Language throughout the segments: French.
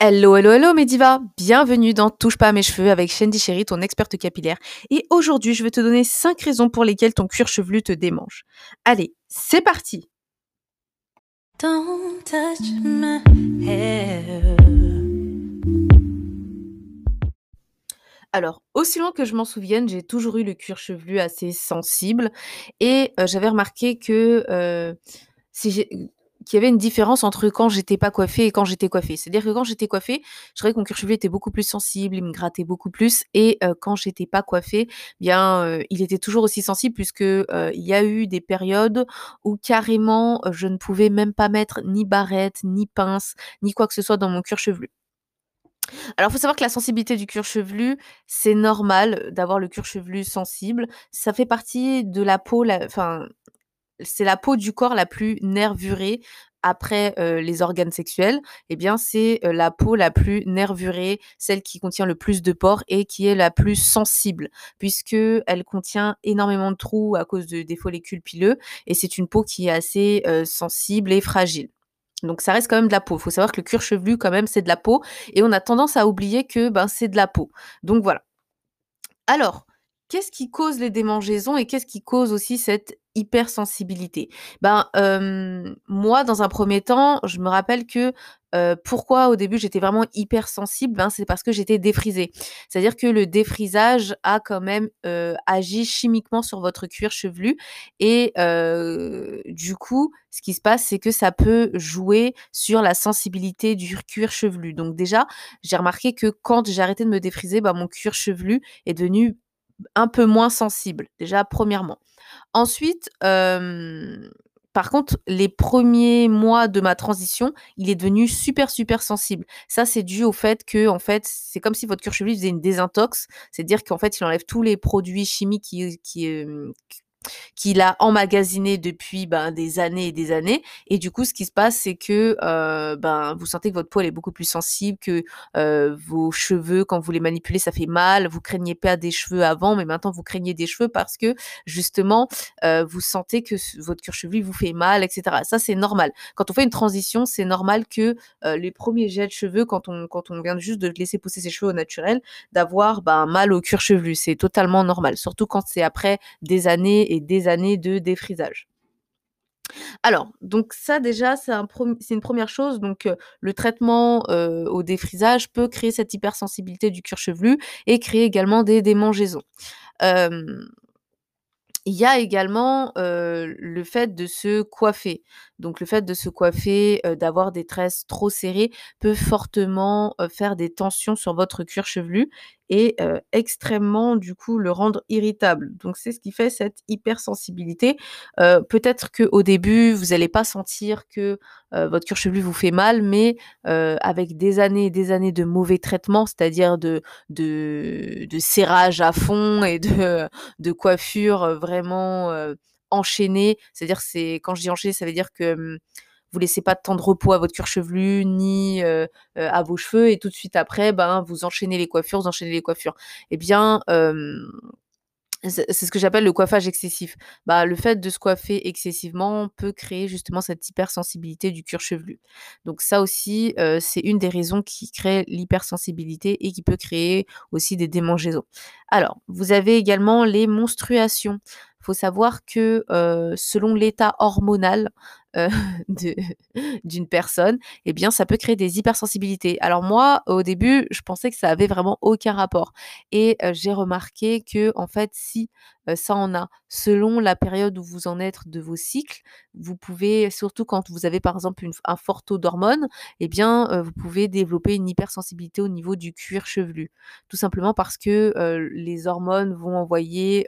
Hello, hello, hello Mediva Bienvenue dans Touche pas à mes cheveux avec Shandy Chéri, ton experte capillaire. Et aujourd'hui, je vais te donner 5 raisons pour lesquelles ton cuir chevelu te démange. Allez, c'est parti Don't touch my hair. Alors, aussi loin que je m'en souvienne, j'ai toujours eu le cuir chevelu assez sensible et euh, j'avais remarqué que euh, si j'ai qu'il y avait une différence entre quand j'étais pas coiffée et quand j'étais coiffée. C'est-à-dire que quand j'étais coiffée, je trouvais que mon cuir chevelu était beaucoup plus sensible, il me grattait beaucoup plus et euh, quand j'étais pas coiffée, bien euh, il était toujours aussi sensible puisque euh, il y a eu des périodes où carrément je ne pouvais même pas mettre ni barrette, ni pince, ni quoi que ce soit dans mon cuir chevelu. Alors, il faut savoir que la sensibilité du cuir chevelu, c'est normal d'avoir le cuir chevelu sensible. Ça fait partie de la peau, enfin, c'est la peau du corps la plus nervurée après les organes sexuels, eh bien c'est la peau la plus nervurée, celle qui contient le plus de pores et qui est la plus sensible, puisque elle contient énormément de trous à cause de, des follicules pileux, et c'est une peau qui est assez sensible et fragile. Donc ça reste quand même de la peau. Il faut savoir que le cuir chevelu, quand même, c'est de la peau, et on a tendance à oublier que ben, c'est de la peau. Donc voilà. Alors, qu'est-ce qui cause les démangeaisons et qu'est-ce qui cause aussi cette hypersensibilité Ben, moi, dans un premier temps, je me rappelle que, pourquoi au début j'étais vraiment hypersensible, ben, c'est parce que j'étais défrisée. C'est-à-dire que le défrisage a quand même, agi chimiquement sur votre cuir chevelu et du coup, ce qui se passe, c'est que ça peut jouer sur la sensibilité du cuir chevelu. Donc déjà, j'ai remarqué que quand j'ai arrêté de me défriser, ben, mon cuir chevelu est devenu un peu moins sensible, déjà premièrement. Ensuite, par contre, les premiers mois de ma transition, il est devenu super, super sensible. Ça, c'est dû au fait que, en fait, c'est comme si votre chevelu faisait une désintox. C'est-à-dire qu'en fait, il enlève tous les produits chimiques qui, qu'il a emmagasiné depuis ben, des années et des années. Et du coup, ce qui se passe, c'est que euh, ben, vous sentez que votre peau est beaucoup plus sensible, que euh, vos cheveux, quand vous les manipulez, ça fait mal. Vous craignez pas des cheveux avant, mais maintenant vous craignez des cheveux parce que justement, euh, vous sentez que votre cuir chevelu vous fait mal, etc. Ça, c'est normal. Quand on fait une transition, c'est normal que les premiers jets de cheveux, quand on, quand on vient juste de laisser pousser ses cheveux au naturel, d'avoir ben, mal au cuir chevelu. C'est totalement normal. Surtout quand c'est après des années et des années de défrisage. Alors, donc ça déjà, c'est un une première chose. Donc, le traitement au défrisage peut créer cette hypersensibilité du cuir chevelu et créer également des démangeaisons. Il y a également le fait de se coiffer. Donc le fait de se coiffer, d'avoir des tresses trop serrées peut fortement faire des tensions sur votre cuir chevelu et extrêmement du coup le rendre irritable. Donc c'est ce qui fait cette hypersensibilité. Peut-être qu'au début vous n'allez pas sentir que votre cuir chevelu vous fait mal, mais avec des années et des années de mauvais traitements, c'est-à-dire de, de, serrage à fond et de coiffure vraiment enchaîné. C'est-à-dire, c'est quand je dis enchaîné, ça veut dire que mmh, vous laissez pas de temps de repos à votre cuir chevelu ni à vos cheveux et tout de suite après, ben vous enchaînez les coiffures, vous enchaînez les coiffures. Eh bien, c'est ce que j'appelle le coiffage excessif. Bah, le fait de se coiffer excessivement peut créer justement cette hypersensibilité du cuir chevelu. Donc ça aussi, c'est une des raisons qui crée l'hypersensibilité et qui peut créer aussi des démangeaisons. Alors, vous avez également les menstruations. Il faut savoir que selon l'état hormonal d'une personne, eh bien, ça peut créer des hypersensibilités. Alors moi, au début, je pensais que ça avait vraiment aucun rapport. Et j'ai remarqué que, en fait, si ça en a, selon la période où vous en êtes de vos cycles, vous pouvez, surtout quand vous avez par exemple un fort taux d'hormones, eh bien, vous pouvez développer une hypersensibilité au niveau du cuir chevelu. Tout simplement parce que les hormones vont envoyer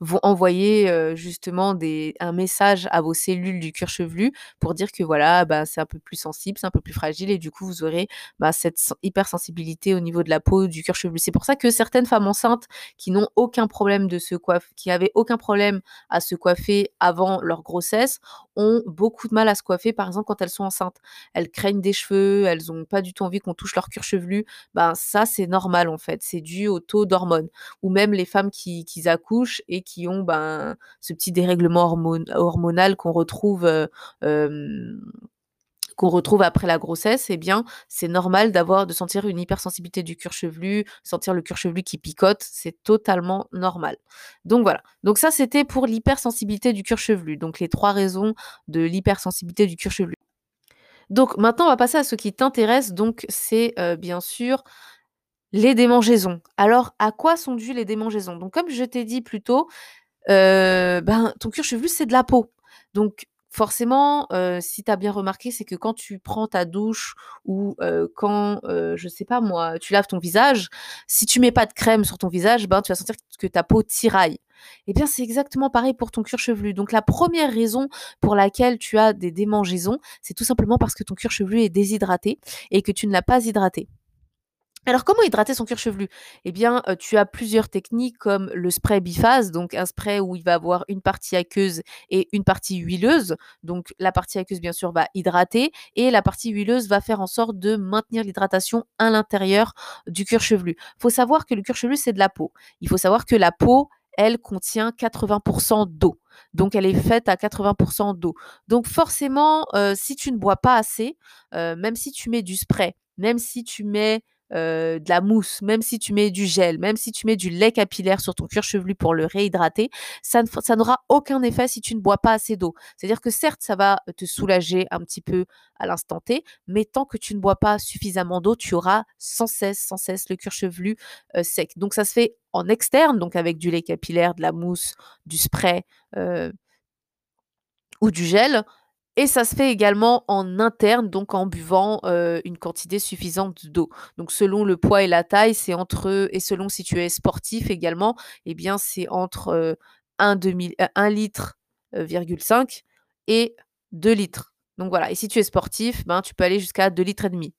vont envoyer justement des, un message à vos cellules du cuir chevelu pour dire que voilà, bah, c'est un peu plus sensible, c'est un peu plus fragile et du coup vous aurez bah, cette hypersensibilité au niveau de la peau du cuir chevelu. C'est pour ça que certaines femmes enceintes qui n'ont aucun problème de se coiffer, qui avaient aucun problème à se coiffer avant leur grossesse, ont beaucoup de mal à se coiffer, par exemple quand elles sont enceintes. Elles craignent des cheveux, elles n'ont pas du tout envie qu'on touche leur cuir chevelu. Ben ça c'est normal en fait, c'est dû au taux d'hormones. Ou même les femmes qui, accouchent et qui ont ben, ce petit dérèglement hormonal qu'on retrouve qu'on retrouve après la grossesse, eh bien, c'est normal d'avoir de sentir une hypersensibilité du cuir chevelu, sentir le cuir chevelu qui picote, c'est totalement normal. Donc voilà. Donc ça, c'était pour l'hypersensibilité du cuir chevelu. Donc les trois raisons de l'hypersensibilité du cuir chevelu. Donc maintenant, on va passer à ce qui t'intéresse. Donc c'est euh, bien sûr les démangeaisons. Alors, à quoi sont dues les démangeaisons? Donc comme je t'ai dit plus tôt, euh, ben, ton cuir chevelu, c'est de la peau. Donc forcément, euh, si tu as bien remarqué, c'est que quand tu prends ta douche ou euh, quand, euh, je sais pas moi, tu laves ton visage, si tu mets pas de crème sur ton visage, ben, tu vas sentir que ta peau tiraille. Eh bien, c'est exactement pareil pour ton cuir chevelu. Donc, la première raison pour laquelle tu as des démangeaisons, c'est tout simplement parce que ton cuir chevelu est déshydraté et que tu ne l'as pas hydraté. Alors, comment hydrater son cuir chevelu? Eh bien, tu as plusieurs techniques comme le spray biphase, donc un spray où il va avoir une partie aqueuse et une partie huileuse. Donc, la partie aqueuse, bien sûr, va hydrater et la partie huileuse va faire en sorte de maintenir l'hydratation à l'intérieur du cuir chevelu. Il faut savoir que le cuir chevelu, c'est de la peau. Il faut savoir que la peau, elle contient 80% d'eau. Donc, elle est faite à 80% d'eau. Donc, forcément, si tu ne bois pas assez, même si tu mets du spray, même si tu mets euh, de la mousse, même si tu mets du gel, même si tu mets du lait capillaire sur ton cuir chevelu pour le réhydrater, ça, n'aura aucun effet si tu ne bois pas assez d'eau. C'est-à-dire que certes, ça va te soulager un petit peu à l'instant T, mais tant que tu ne bois pas suffisamment d'eau, tu auras sans cesse, sans cesse le cuir chevelu euh, sec. Donc ça se fait en externe, donc avec du lait capillaire, de la mousse, du spray euh, ou du gel. Et ça se fait également en interne, donc en buvant euh, une quantité suffisante d'eau. Donc selon le poids et la taille, c'est entre et selon si tu es sportif également, eh bien c'est entre 1, 1 litre, 5 et 2 litres. Donc voilà. Et si tu es sportif, ben tu peux aller jusqu'à 2 litres et demi.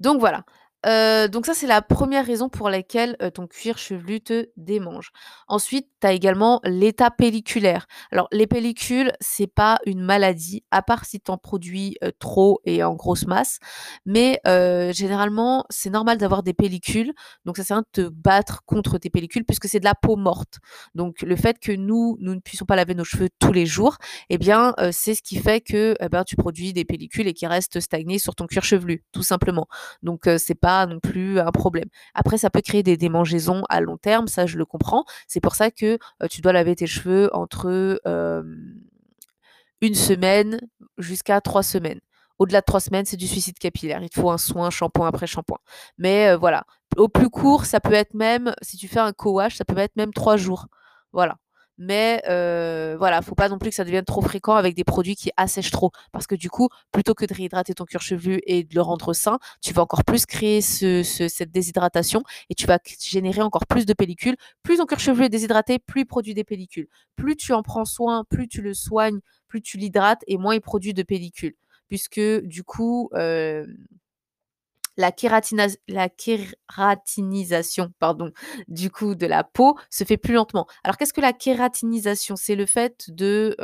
Donc voilà. Euh, donc ça, c'est la première raison pour laquelle euh, ton cuir chevelu te démange. Ensuite, tu as également l'état pelliculaire. Alors, les pellicules, c'est pas une maladie, à part si tu en produis euh, trop et en grosse masse. Mais généralement, c'est normal d'avoir des pellicules. Donc, ça sert à te battre contre tes pellicules puisque c'est de la peau morte. Donc, le fait que nous, nous ne puissions pas laver nos cheveux tous les jours, eh bien, c'est ce qui fait que eh ben, tu produis des pellicules et qui restent stagnées sur ton cuir chevelu, tout simplement. Donc, c'est pas non plus un problème. Après, ça peut créer des démangeaisons à long terme, ça je le comprends. C'est pour ça que tu dois laver tes cheveux entre une semaine jusqu'à trois semaines. Au-delà de trois semaines, c'est du suicide capillaire. Il faut un soin, shampoing après shampoing. Mais voilà. Au plus court, ça peut être même, si tu fais un co-wash, ça peut être même trois jours. Voilà mais euh, voilà, faut pas non plus que ça devienne trop fréquent avec des produits qui assèchent trop, parce que du coup, plutôt que de réhydrater ton cuir chevelu et de le rendre sain, tu vas encore plus créer cette déshydratation et tu vas générer encore plus de pellicules. Plus ton cuir chevelu est déshydraté, plus il produit des pellicules. Plus tu en prends soin, plus tu le soignes, plus tu l'hydrates et moins il produit de pellicules, puisque du coup euh, la, kératinisation pardon, du coup de la peau se fait plus lentement. Alors qu'est-ce que la kératinisation? C'est le fait de,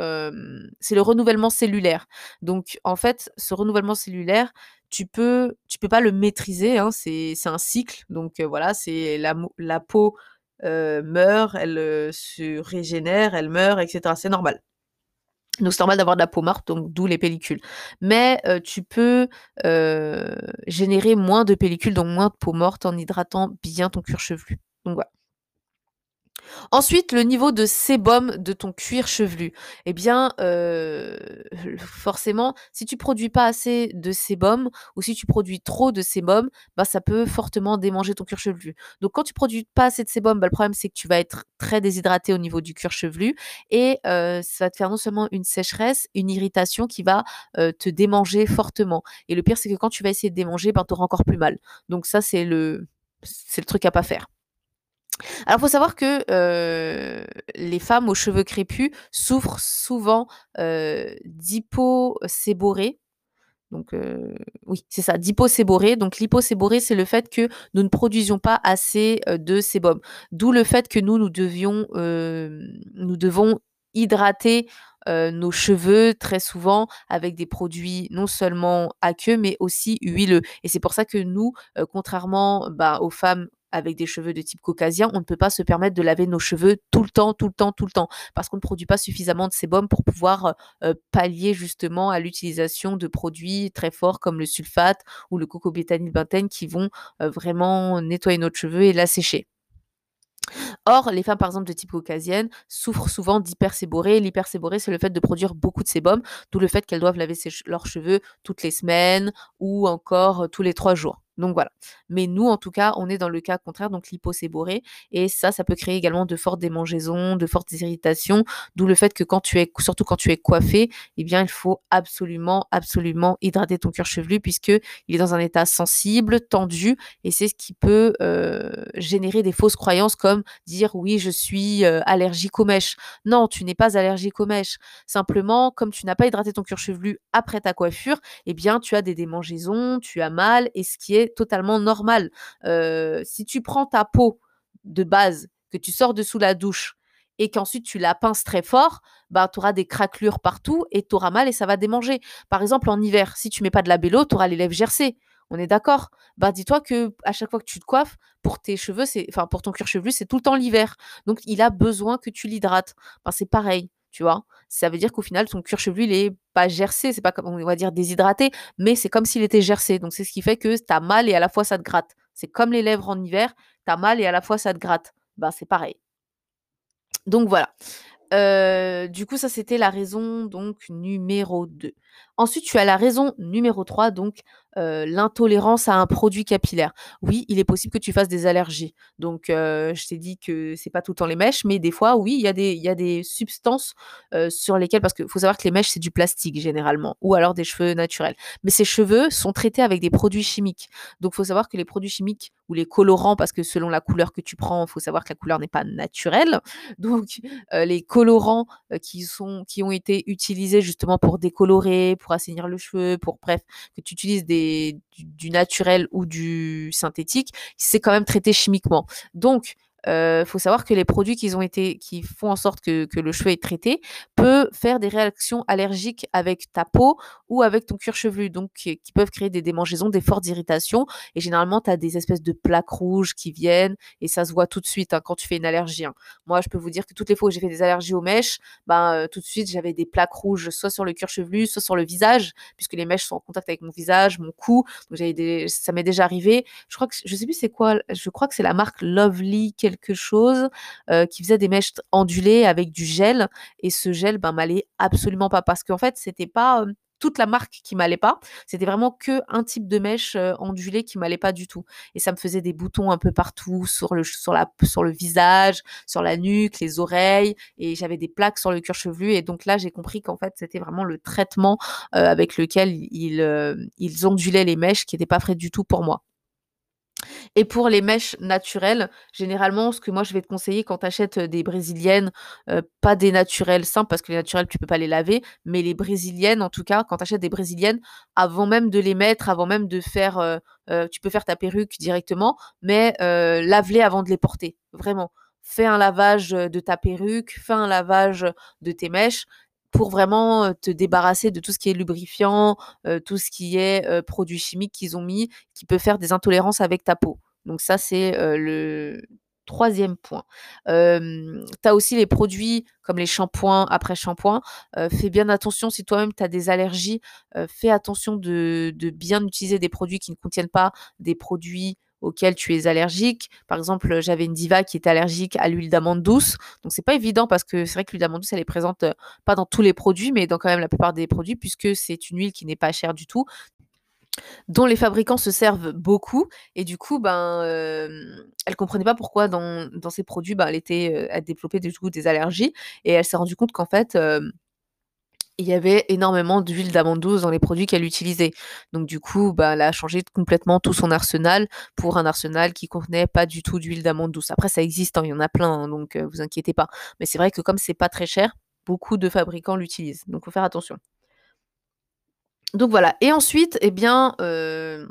c'est le renouvellement cellulaire. Donc en fait, ce renouvellement cellulaire, tu peux, tu peux pas le maîtriser. Hein, c'est, un cycle. Donc voilà, c'est la, la peau meurt, elle se régénère, elle meurt, etc. C'est normal. Donc c'est normal d'avoir de la peau morte, donc d'où les pellicules. Mais tu peux générer moins de pellicules, donc moins de peau morte en hydratant bien ton cuir chevelu. Donc voilà. Ensuite, le niveau de sébum de ton cuir chevelu. Eh bien, euh, forcément, si tu produis pas assez de sébum ou si tu produis trop de sébum, bah, ça peut fortement démanger ton cuir chevelu. Donc, quand tu produis pas assez de sébum, bah, le problème c'est que tu vas être très déshydraté au niveau du cuir chevelu et euh, ça va te faire non seulement une sécheresse, une irritation qui va euh, te démanger fortement. Et le pire, c'est que quand tu vas essayer de démanger, bah, tu auras encore plus mal. Donc ça, c'est le, c'est le truc à pas faire. Alors, il faut savoir que euh, les femmes aux cheveux crépus souffrent souvent euh. Donc, euh, oui, c'est ça, d'hyposéborée. Donc, l'hyposéborée, c'est le fait que nous ne produisions pas assez de sébum. D'où le fait que nous, nous devions, devons hydrater nos cheveux très souvent avec des produits non seulement aqueux mais aussi huileux. Et c'est pour ça que nous, contrairement bah, aux femmes avec des cheveux de type caucasien, on ne peut pas se permettre de laver nos cheveux tout le temps, tout le temps, tout le temps, parce qu'on ne produit pas suffisamment de sébum pour pouvoir euh, pallier justement à l'utilisation de produits très forts comme le sulfate ou le cocobétanyl qui vont euh, vraiment nettoyer notre cheveux et l'assécher. Or, les femmes, par exemple, de type caucasienne, souffrent souvent d'hyperséborrhée. L'hyperséborrhée, c'est le fait de produire beaucoup de sébum, d'où le fait qu'elles doivent laver leurs cheveux toutes les semaines ou encore tous les trois jours. Donc voilà. Mais nous, en tout cas, on est dans le cas contraire, donc l'hyposéborée. Et ça, ça peut créer également de fortes démangeaisons, de fortes irritations, d'où le fait que quand tu es, surtout quand tu es coiffé, eh bien, il faut absolument, absolument hydrater ton cuir chevelu puisque il est dans un état sensible, tendu, et c'est ce qui peut euh, générer des fausses croyances comme dire oui, je suis euh, allergique aux mèches. Non, tu n'es pas allergique aux mèches. Simplement, comme tu n'as pas hydraté ton cuir chevelu après ta coiffure, eh bien, tu as des démangeaisons, tu as mal, et ce qui est totalement normal. Euh, si tu prends ta peau de base, que tu sors de sous la douche et qu'ensuite tu la pinces très fort, bah, tu auras des craquelures partout et tu auras mal et ça va démanger. Par exemple, en hiver, si tu mets pas de la bélo, tu auras les lèvres gercées. On est d'accord Bah dis-toi que à chaque fois que tu te coiffes, pour tes cheveux, c'est enfin pour ton cuir chevelu, c'est tout le temps l'hiver. Donc il a besoin que tu l'hydrates. Bah, c'est pareil tu vois. Ça veut dire qu'au final, ton cuir chevelu, il est pas gercé, c'est pas comme, on va dire, déshydraté, mais c'est comme s'il était gercé. Donc, c'est ce qui fait que tu as mal et à la fois ça te gratte. C'est comme les lèvres en hiver, tu as mal et à la fois ça te gratte. Ben, c'est pareil. Donc, voilà. Euh, du coup, ça, c'était la raison donc numéro 2. Ensuite, tu as la raison numéro 3, donc euh, l'intolérance à un produit capillaire. Oui, il est possible que tu fasses des allergies. Donc, euh, je t'ai dit que c'est pas tout le temps les mèches, mais des fois, oui, il y, a des, substances euh, sur lesquelles, parce qu'il faut savoir que les mèches, c'est du plastique généralement, ou alors des cheveux naturels. Mais ces cheveux sont traités avec des produits chimiques. Donc, il faut savoir que les produits chimiques ou les colorants, parce que selon la couleur que tu prends, il faut savoir que la couleur n'est pas naturelle. Donc, les colorants qui, sont, qui ont été utilisés justement pour décolorer, pour assainir le cheveu, pour bref, que tu utilises du, naturel ou du synthétique, c'est quand même traité chimiquement. Donc, euh, faut savoir que les produits qui ont été, qui font en sorte que, le cheveu est traité, peut faire des réactions allergiques avec ta peau ou avec ton cuir chevelu, donc qui, peuvent créer des démangeaisons, des fortes irritations. Et généralement, tu as des espèces de plaques rouges qui viennent et ça se voit tout de suite hein, quand tu fais une allergie. Hein. Moi, je peux vous dire que toutes les fois où j'ai fait des allergies aux mèches, ben, euh, tout de suite, j'avais des plaques rouges, soit sur le cuir chevelu, soit sur le visage, puisque les mèches sont en contact avec mon visage, mon cou. Donc, ça m'est déjà arrivé. Je crois que, je sais plus c'est quoi, je crois que c'est la marque Lovely quelque chose qui faisait des mèches ondulées avec du gel et ce gel ben m'allait absolument pas parce qu'en fait c'était pas toute la marque qui m'allait pas. C'était vraiment que un type de mèche ondulée qui m'allait pas du tout. Et ça me faisait des boutons un peu partout sur le, sur la, sur le visage, sur la nuque, les oreilles. Et j'avais des plaques sur le cuir chevelu. Et donc là, j'ai compris qu'en fait, c'était vraiment le traitement avec lequel ils, ils ondulaient les mèches qui n'était pas frais du tout pour moi. Et pour les mèches naturelles, généralement, ce que moi je vais te conseiller quand tu achètes des brésiliennes, pas des naturelles simples, parce que les naturelles, tu peux pas les laver, mais les brésiliennes, en tout cas, quand tu achètes des brésiliennes, avant même de les mettre, avant même de faire, tu peux faire ta perruque directement, mais lave-les avant de les porter, vraiment. Fais un lavage de ta perruque, fais un lavage de tes mèches pour vraiment te débarrasser de tout ce qui est lubrifiant, tout ce qui est produits chimiques qu'ils ont mis, qui peut faire des intolérances avec ta peau. Donc ça, c'est le troisième point. tu as aussi les produits comme les shampoings après shampoing. fais bien attention si toi-même tu as des allergies. fais attention de, de, bien utiliser des produits qui ne contiennent pas des produits auquel tu es allergique. Par exemple, j'avais une diva qui était allergique à l'huile d'amande douce. Donc c'est pas évident parce que c'est vrai que l'huile d'amande douce elle est présente euh, pas dans tous les produits mais dans quand même la plupart des produits puisque c'est une huile qui n'est pas chère du tout dont les fabricants se servent beaucoup et du coup ben euh, elle comprenait pas pourquoi dans, ces produits ben, elle était euh, développait du coup des allergies et elle s'est rendue compte qu'en fait il y avait énormément d'huile d'amande douce dans les produits qu'elle utilisait. Donc du coup, bah, elle a changé complètement tout son arsenal pour un arsenal qui contenait pas du tout d'huile d'amande douce. Après, ça existe, hein, il y en a plein, hein, donc euh, vous inquiétez pas. Mais c'est vrai que comme c'est pas très cher, beaucoup de fabricants l'utilisent. Donc faut faire attention. Donc voilà. Et ensuite, eh bien, euh,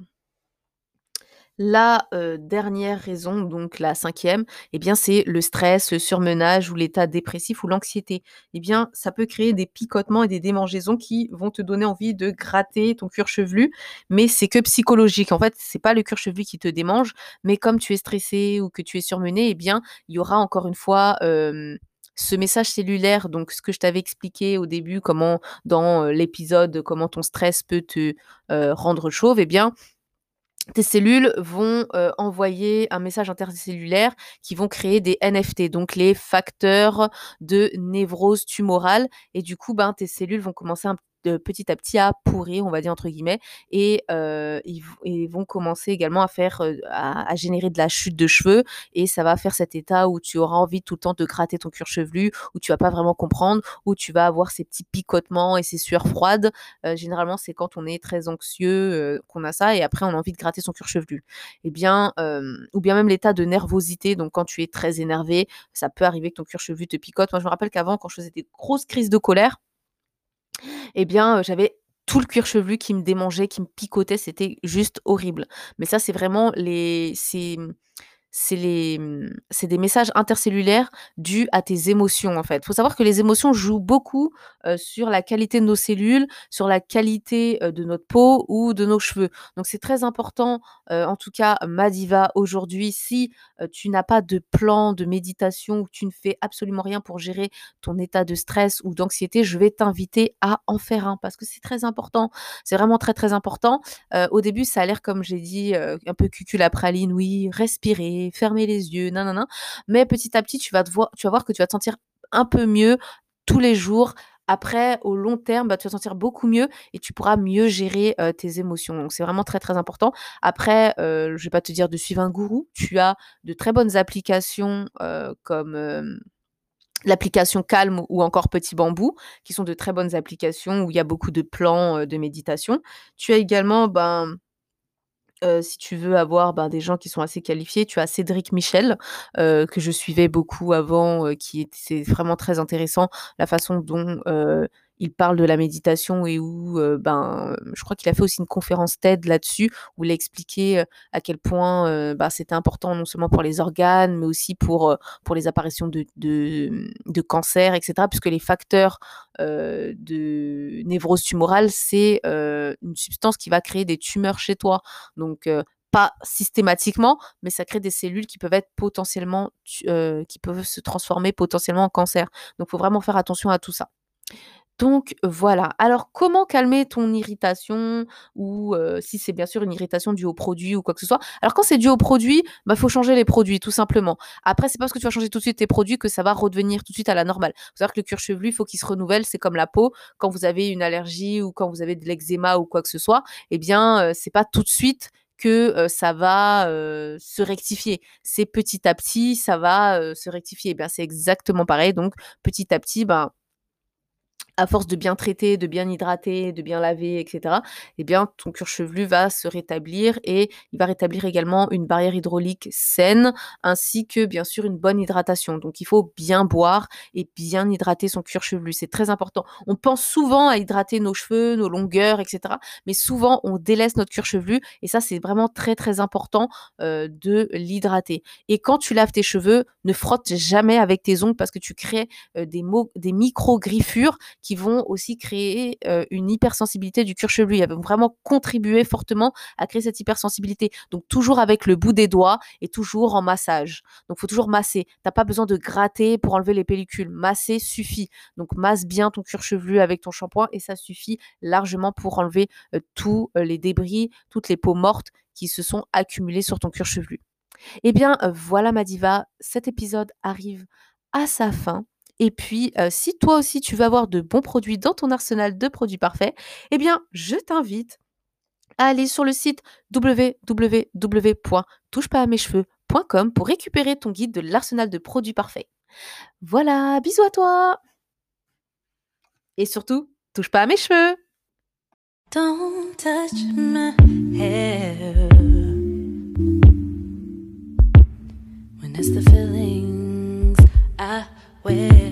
La, dernière raison, donc la 5e, eh bien, c'est le stress, le surmenage ou l'état dépressif ou l'anxiété. Eh bien, ça peut créer des picotements et des démangeaisons qui vont te donner envie de gratter ton cuir chevelu, mais c'est que psychologique. En fait, c'est pas le cuir chevelu qui te démange, mais comme tu es stressé ou que tu es surmené, eh bien, il y aura encore une fois, ce message cellulaire, donc ce que je t'avais expliqué au début, comment dans, l'épisode, comment ton stress peut te, rendre chauve, eh bien, tes cellules vont, heu, envoyer un message intercellulaire qui vont créer des NFT, donc les facteurs de névrose tumorale. Et du coup, ben, tes cellules vont commencer un de petit à petit à «pourrir», on va dire entre guillemets et heu, ils vont commencer également à faire, heu, à générer de la chute de cheveux et ça va faire cet état où tu auras envie tout le temps de gratter ton cuir chevelu, où tu vas pas vraiment comprendre, où tu vas avoir ces petits picotements et ces sueurs froides. Heu, généralement, c'est quand on est très anxieux, heu, qu'on a ça et après on a envie de gratter son cuir chevelu. Et bien, hem, ou bien même l'état de nervosité, donc quand tu es très énervé, ça peut arriver que ton cuir chevelu te picote. Moi, je me rappelle qu'avant, quand je faisais des grosses crises de colère eh bien, j'avais tout le cuir chevelu qui me démangeait, qui me picotait, c'était juste horrible. Mais ça, c'est vraiment les mmh, mmh, c'est des messages intercellulaires dus à tes émotions, en fait. Faut savoir que les émotions jouent beaucoup, sur la qualité de nos cellules, sur la qualité, de notre peau ou de nos cheveux. Donc c'est très important, en tout cas, ma diva, aujourd'hui, si, tu n'as pas de plan de méditation ou tu ne fais absolument rien pour gérer ton état de stress ou d'anxiété, je vais t'inviter à en faire un parce que c'est très important. C'est vraiment très, très important. Au début, ça a l'air, comme j'ai dit, un peu cuculapraline, oui, respirer, fermer les yeux, nin, mais petit à petit, tu vas te voir tu vas voir que tu vas te sentir un peu mieux tous les jours. Après, au long terme, bah, tu vas te sentir beaucoup mieux et tu pourras mieux gérer, heu, tes émotions. Donc c'est vraiment très, très important. Après, heu, je vais pas te dire de suivre un gourou. Tu as de très bonnes applications, heu, comme, l'application Calm ou encore Petit Bambou, qui sont de très bonnes applications où il y a beaucoup de plans, de méditation. Tu as également, ben Heu, si tu veux avoir, ben, des gens qui sont assez qualifiés, tu as Cédric Michel, heu, que je suivais beaucoup avant, heu, qui est c'est vraiment très intéressant la façon dont, il parle de la méditation et où, heu, ben, je crois qu'il a fait aussi une conférence TED là-dessus, où il a expliqué, heu, à quel point, heu, bah, c'était important non seulement pour les organes, mais aussi pour, pour les apparitions de de, cancer et cetera. Puisque les facteurs, de névrose tumorale, c'est, une substance qui va créer des tumeurs chez toi. Donc, pas systématiquement, mais ça crée des cellules qui peuvent être potentiellement qui peuvent se transformer potentiellement en cancer. Donc faut vraiment faire attention à tout ça. Donc voilà. Alors comment calmer ton irritation ou, si c'est bien sûr une irritation due aux produits ou quoi que ce soit? Alors quand c'est dû aux produits, bah, faut changer les produits tout simplement. Après c'est pas parce que tu vas changer tout de suite tes produits que ça va redevenir tout de suite à la normale. Faut savoir que le cuir chevelu, il faut qu'il se renouvelle, c'est comme la peau. Quand vous avez une allergie ou quand vous avez de l'eczéma ou quoi que ce soit, eh bien, c'est pas tout de suite que, ça va, se rectifier. C'est petit à petit, ça va, se rectifier. Eh bien, c'est exactement pareil donc petit à petit, ben à force de bien traiter, de bien hydrater, de bien laver, et cetera, eh bien, ton cuir chevelu va se rétablir et il va rétablir également une barrière hydraulique saine, ainsi que, bien sûr, une bonne hydratation. Donc il faut bien boire et bien hydrater son cuir chevelu, c'est très important. On pense souvent à hydrater nos cheveux, nos longueurs, et cetera, mais souvent on délaisse notre cuir chevelu et ça, c'est vraiment très, très important, heu, de l'hydrater et quand tu laves tes cheveux, ne frotte jamais avec tes ongles parce que tu crées, heu, des des micro-griffures qui vont aussi créer, heu, une hypersensibilité du cuir chevelu. Elles vont vraiment contribuer fortement à créer cette hypersensibilité. Donc toujours avec le bout des doigts et toujours en massage. Donc faut toujours masser. Tu as pas besoin de gratter pour enlever les pellicules. Masser suffit. Donc masse bien ton cuir chevelu avec ton shampoing et ça suffit largement pour enlever, heu, tous, heu, les débris, toutes les peaux mortes qui se sont accumulées sur ton cuir chevelu. Eh bien, voilà ma diva, cet épisode arrive à sa fin. Et puis, euh, si toi aussi tu veux avoir de bons produits dans ton arsenal de produits parfaits, eh bien, je t'invite à aller sur le site www.touchepasamescheveux.com pour récupérer ton guide de l'arsenal de produits parfaits. Voilà, bisous à toi! Et surtout, touche pas à mes cheveux! Don't touch my hair. When the I wear.